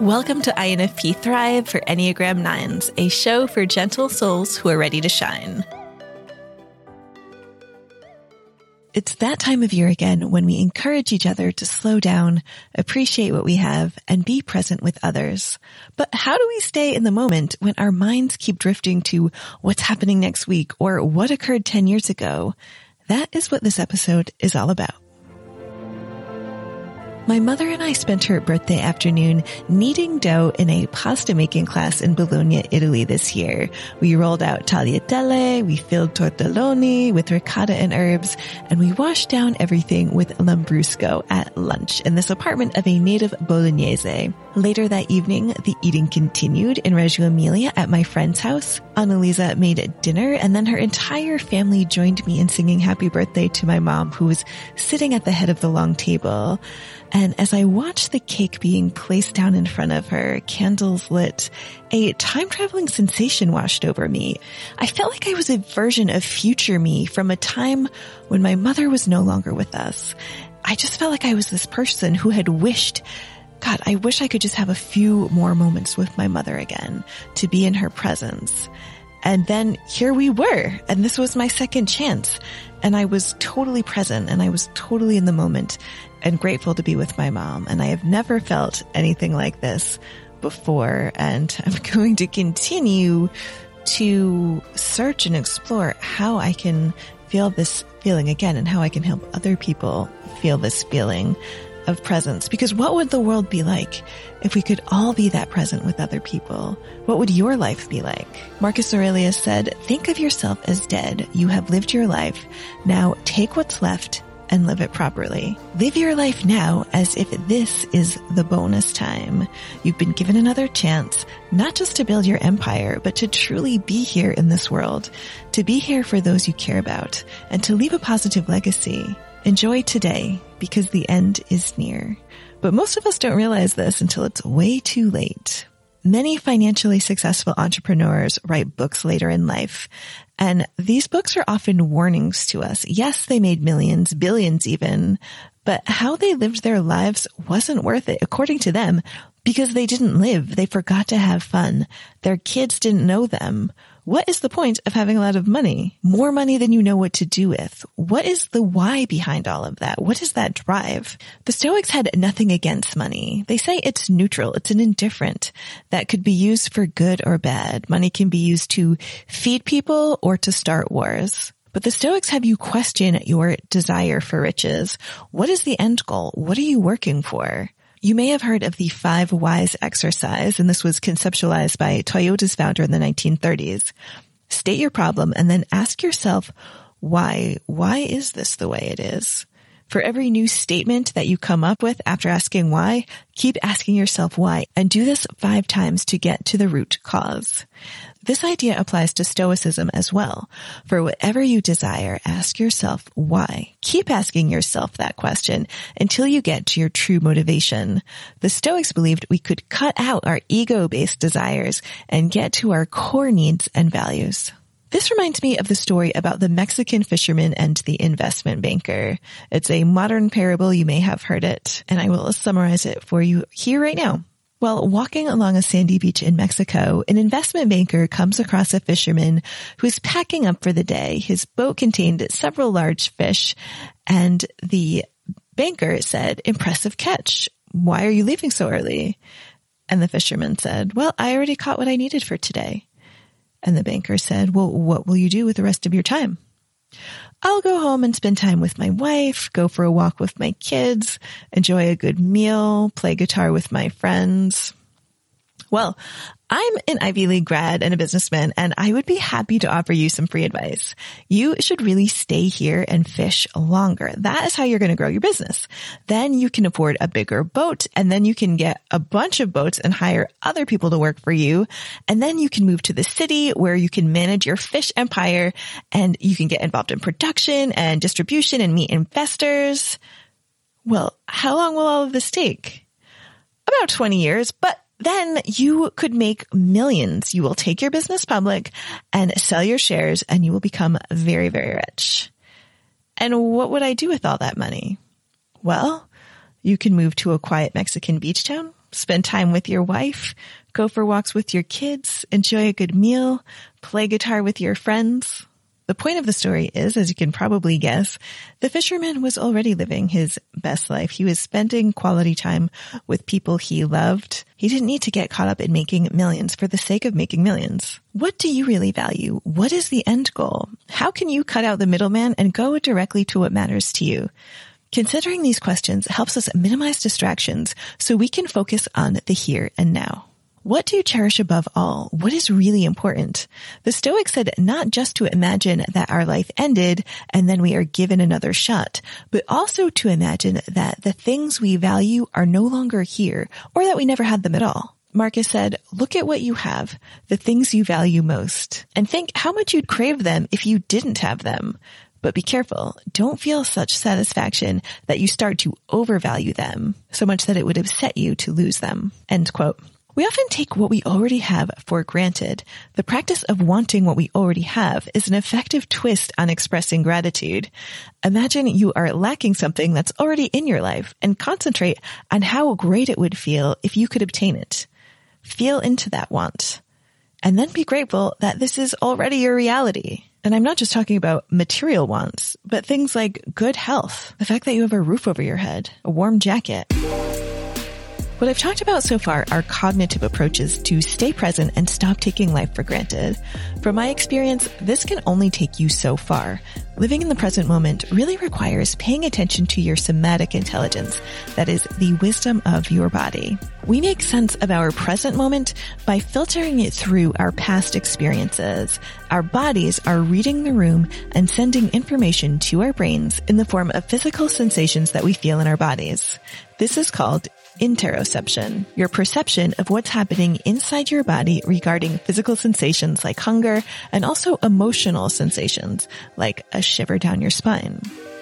Welcome to INFP Thrive for Enneagram 9s, a show for gentle souls who are ready to shine. It's that time of year again when we encourage each other to slow down, appreciate what we have, and be present with others. But how do we stay in the moment when our minds keep drifting to what's happening next week or what occurred 10 years ago? That is what this episode is all about. My mother and I spent her birthday afternoon kneading dough in a pasta making class in Bologna, Italy this year. We rolled out tagliatelle, we filled tortelloni with ricotta and herbs, and we washed down everything with lambrusco at lunch in this apartment of a native Bolognese. Later that evening, the eating continued in Reggio Emilia at my friend's house. Annalisa made dinner and then her entire family joined me in singing happy birthday to my mom who was sitting at the head of the long table. And as I watched the cake being placed down in front of her, candles lit, a time traveling sensation washed over me. I felt like I was a version of future me from a time when my mother was no longer with us. I just felt like I was this person who had wished God, I wish I could just have a few more moments with my mother again to be in her presence. And then here we were, and this was my second chance. And I was totally present and I was totally in the moment and grateful to be with my mom. And I have never felt anything like this before. And I'm going to continue to search and explore how I can feel this feeling again and how I can help other people feel this feeling of presence. Because what would the world be like if we could all be that present with other people? What would your life be like? Marcus Aurelius said, think of yourself as dead. You have lived your life. Now take what's left and live it properly. Live your life now as if this is the bonus time. You've been given another chance, not just to build your empire, but to truly be here in this world, to be here for those you care about, and to leave a positive legacy. Enjoy today because the end is near. But most of us don't realize this until it's way too late. Many financially successful entrepreneurs write books later in life. And these books are often warnings to us. Yes, they made millions, billions even, but how they lived their lives wasn't worth it, according to them, because they didn't live. They forgot to have fun. Their kids didn't know them. What is the point of having a lot of money? More money than you know what to do with. What is the why behind all of that? What is that drive? The Stoics had nothing against money. They say it's neutral. It's an indifferent that could be used for good or bad. Money can be used to feed people or to start wars. But the Stoics have you question your desire for riches. What is the end goal? What are you working for? You may have heard of the five whys exercise, and this was conceptualized by Toyota's founder in the 1930s. State your problem and then ask yourself, why? Why is this the way it is? For every new statement that you come up with after asking why, keep asking yourself why and do this five times to get to the root cause. This idea applies to stoicism as well. For whatever you desire, ask yourself why. Keep asking yourself that question until you get to your true motivation. The Stoics believed we could cut out our ego-based desires and get to our core needs and values. This reminds me of the story about the Mexican fisherman and the investment banker. It's a modern parable. You may have heard it, and I will summarize it for you here right now. While walking along a sandy beach in Mexico, an investment banker comes across a fisherman who is packing up for the day. His boat contained several large fish and the banker said, impressive catch. Why are you leaving so early? And the fisherman said, well, I already caught what I needed for today. And the banker said, well, what will you do with the rest of your time? I'll go home and spend time with my wife, go for a walk with my kids, enjoy a good meal, play guitar with my friends. Well, I'm an Ivy League grad and a businessman, and I would be happy to offer you some free advice. You should really stay here and fish longer. That is how you're going to grow your business. Then you can afford a bigger boat, and then you can get a bunch of boats and hire other people to work for you. And then you can move to the city where you can manage your fish empire and you can get involved in production and distribution and meet investors. Well, how long will all of this take? About 20 years, but then you could make millions. You will take your business public and sell your shares and you will become very, very rich. And what would I do with all that money? Well, you can move to a quiet Mexican beach town, spend time with your wife, go for walks with your kids, enjoy a good meal, play guitar with your friends. The point of the story is, as you can probably guess, the fisherman was already living his best life. He was spending quality time with people he loved. He didn't need to get caught up in making millions for the sake of making millions. What do you really value? What is the end goal? How can you cut out the middleman and go directly to what matters to you? Considering these questions helps us minimize distractions so we can focus on the here and now. What do you cherish above all? What is really important? The Stoics said not just to imagine that our life ended and then we are given another shot, but also to imagine that the things we value are no longer here or that we never had them at all. Marcus said, look at what you have, the things you value most, and think how much you'd crave them if you didn't have them. But be careful. Don't feel such satisfaction that you start to overvalue them so much that it would upset you to lose them. End quote. We often take what we already have for granted. The practice of wanting what we already have is an effective twist on expressing gratitude. Imagine you are lacking something that's already in your life and concentrate on how great it would feel if you could obtain it. Feel into that want. And then be grateful that this is already your reality. And I'm not just talking about material wants, but things like good health, the fact that you have a roof over your head, a warm jacket. What I've talked about so far are cognitive approaches to stay present and stop taking life for granted. From my experience, this can only take you so far. Living in the present moment really requires paying attention to your somatic intelligence, that is, the wisdom of your body. We make sense of our present moment by filtering it through our past experiences. Our bodies are reading the room and sending information to our brains in the form of physical sensations that we feel in our bodies. This is called interoception, your perception of what's happening inside your body regarding physical sensations like hunger and also emotional sensations like a shiver down your spine.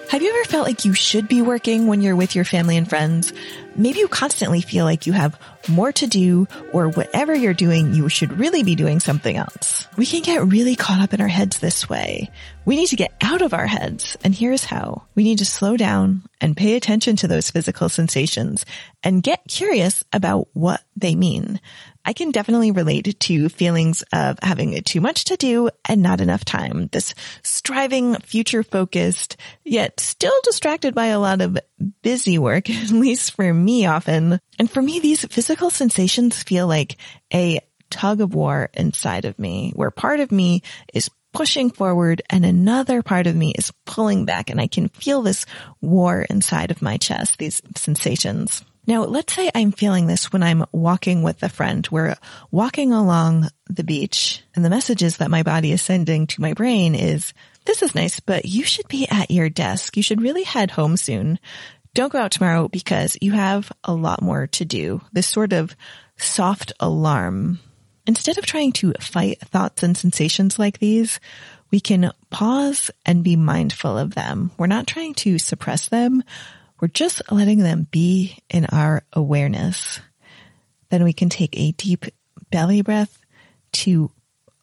Have you ever felt like you should be working when you're with your family and friends? Maybe you constantly feel like you have more to do or whatever you're doing, you should really be doing something else. We can get really caught up in our heads this way. We need to get out of our heads. And here's how. We need to slow down and pay attention to those physical sensations and get curious about what they mean. I can definitely relate to feelings of having too much to do and not enough time. This striving, future focused, yet still distracted by a lot of busy work, at least for me often. And for me, these physical sensations feel like a tug of war inside of me, where part of me is pushing forward and another part of me is pulling back and I can feel this war inside of my chest, these sensations. Now, let's say I'm feeling this when I'm walking with a friend. We're walking along the beach and the messages that my body is sending to my brain is, this is nice, but you should be at your desk. You should really head home soon. Don't go out tomorrow because you have a lot more to do. This sort of soft alarm. Instead of trying to fight thoughts and sensations like these, we can pause and be mindful of them. We're not trying to suppress them. We're just letting them be in our awareness. Then we can take a deep belly breath to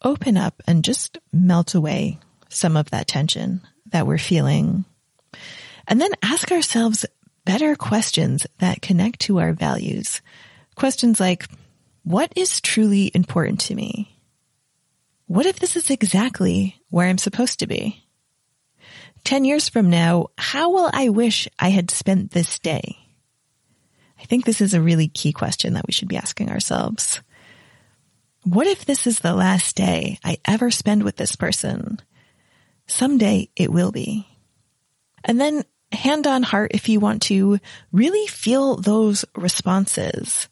open up and just melt away some of that tension that we're feeling. And then ask ourselves better questions that connect to our values. Questions like, what is truly important to me? What if this is exactly where I'm supposed to be? 10 years from now, how will I wish I had spent this day? I think this is a really key question that we should be asking ourselves. What if this is the last day I ever spend with this person? Someday it will be. And then hand on heart, if you want to really feel those responses.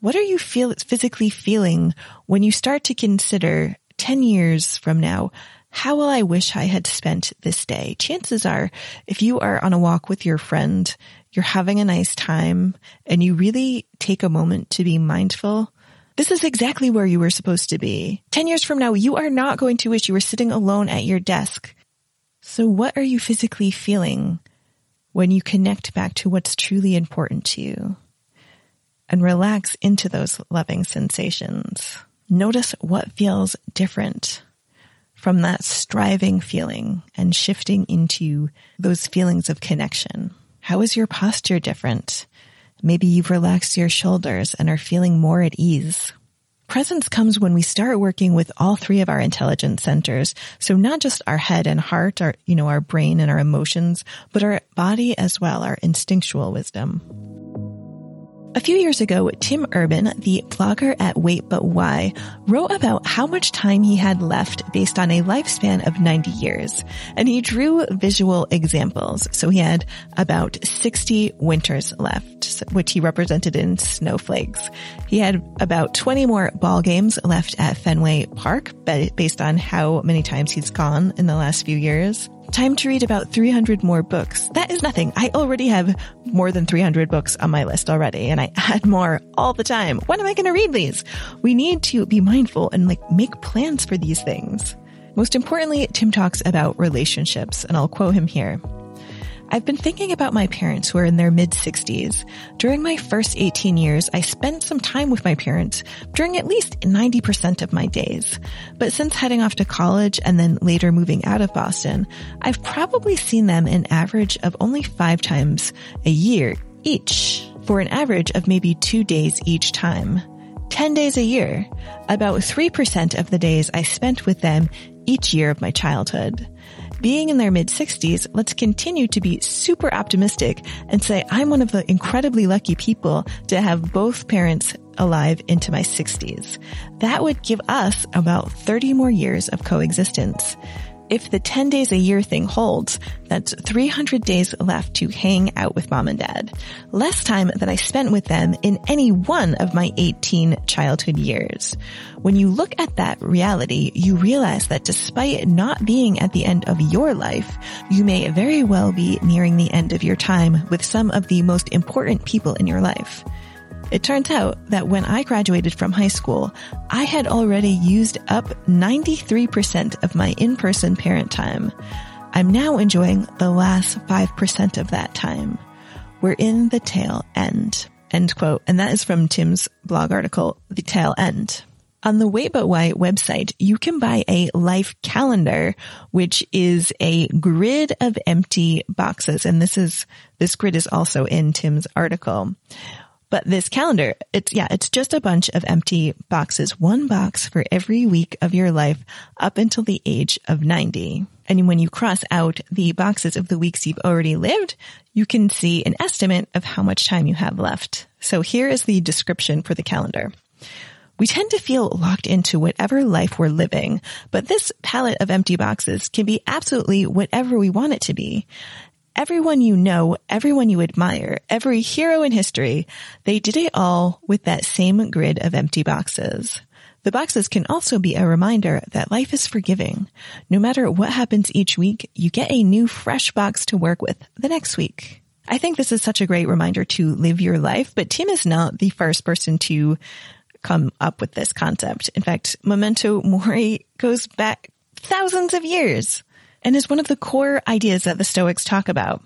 What are you feel, physically feeling when you start to consider 10 years from now, how will I wish I had spent this day? Chances are, if you are on a walk with your friend, you're having a nice time and you really take a moment to be mindful. This is exactly where you were supposed to be. 10 years from now, you are not going to wish you were sitting alone at your desk. So what are you physically feeling when you connect back to what's truly important to you and relax into those loving sensations? Notice what feels different from that striving feeling and shifting into those feelings of connection. How is your posture different? Maybe you've relaxed your shoulders and are feeling more at ease. Presence comes when we start working with all three of our intelligence centers. So not just our head and heart, our, you know, our brain and our emotions, but our body as well, our instinctual wisdom. A few years ago, Tim Urban, the blogger at Wait But Why, wrote about how much time he had left based on a lifespan of 90 years. And he drew visual examples. So he had about 60 winters left, which he represented in snowflakes. He had about 20 more ball games left at Fenway Park based on how many times he's gone in the last few years. Time to read about 300 more books. That is nothing. I already have more than 300 books on my list already, and I add more all the time. When am I going to read these? We need to be mindful and like make plans for these things. Most importantly, Tim talks about relationships, and I'll quote him here. I've been thinking about my parents who are in their mid 60s. During my first 18 years, I spent some time with my parents during at least 90% of my days. But since heading off to college and then later moving out of Boston, I've probably seen them an average of only five times a year each for an average of maybe two days each time. 10 days a year, about 3% of the days I spent with them each year of my childhood being in their mid 60s, let's continue to be super optimistic and say I'm one of the incredibly lucky people to have both parents alive into my 60s. That would give us about 30 more years of coexistence. If the 10 days a year thing holds, that's 300 days left to hang out with mom and dad. Less time than I spent with them in any one of my 18 childhood years. When you look at that reality, you realize that despite not being at the end of your life, you may very well be nearing the end of your time with some of the most important people in your life. It turns out that when I graduated from high school, I had already used up 93% of my in-person parent time. I'm now enjoying the last 5% of that time. We're in the tail end. End quote. And that is from Tim's blog article, The Tail End. On the Wait But Why website, you can buy a life calendar, which is a grid of empty boxes. And this is, this grid is also in Tim's article. But this calendar, it's, yeah, it's just a bunch of empty boxes, one box for every week of your life up until the age of 90. And when you cross out the boxes of the weeks you've already lived, you can see an estimate of how much time you have left. So here is the description for the calendar. We tend to feel locked into whatever life we're living, but this palette of empty boxes can be absolutely whatever we want it to be everyone you know, everyone you admire, every hero in history, they did it all with that same grid of empty boxes. The boxes can also be a reminder that life is forgiving. No matter what happens each week, you get a new fresh box to work with the next week. I think this is such a great reminder to live your life, but Tim is not the first person to come up with this concept. In fact, memento mori goes back thousands of years and is one of the core ideas that the Stoics talk about.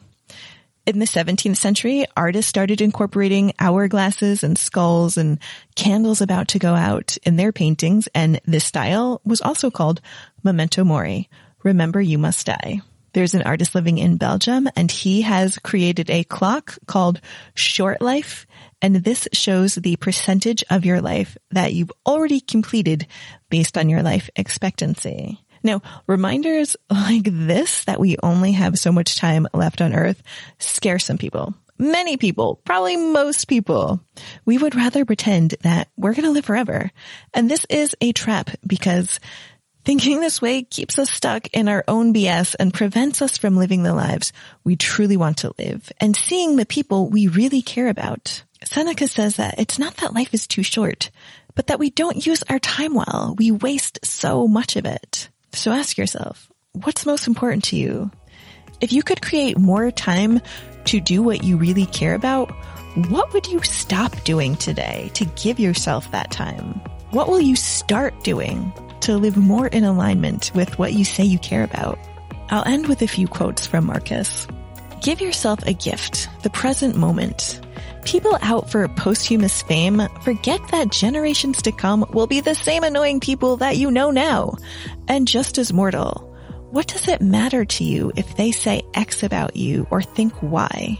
In the 17th century, artists started incorporating hourglasses and skulls and candles about to go out in their paintings, and this style was also called memento mori. Remember, you must die. There's an artist living in Belgium, and he has created a clock called Short Life, and this shows the percentage of your life that you've already completed based on your life expectancy. Now, reminders like this that we only have so much time left on earth scare some people. Many people, probably most people. We would rather pretend that we're going to live forever. And this is a trap because thinking this way keeps us stuck in our own BS and prevents us from living the lives we truly want to live and seeing the people we really care about. Seneca says that it's not that life is too short, but that we don't use our time well. We waste so much of it. So ask yourself, what's most important to you? If you could create more time to do what you really care about, what would you stop doing today to give yourself that time? What will you start doing to live more in alignment with what you say you care about? I'll end with a few quotes from Marcus. Give yourself a gift, the present moment. People out for posthumous fame forget that generations to come will be the same annoying people that you know now, and just as mortal. What does it matter to you if they say X about you or think Y?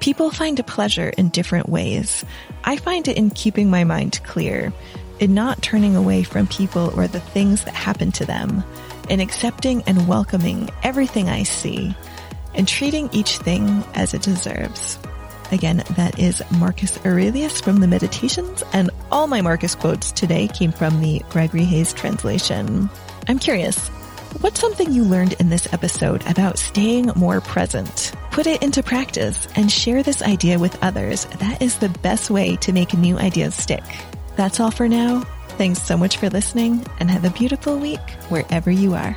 People find a pleasure in different ways. I find it in keeping my mind clear, in not turning away from people or the things that happen to them, in accepting and welcoming everything I see, and treating each thing as it deserves. Again, that is Marcus Aurelius from the Meditations, and all my Marcus quotes today came from the Gregory Hayes translation. I'm curious, what's something you learned in this episode about staying more present? Put it into practice and share this idea with others. That is the best way to make new ideas stick. That's all for now. Thanks so much for listening and have a beautiful week wherever you are.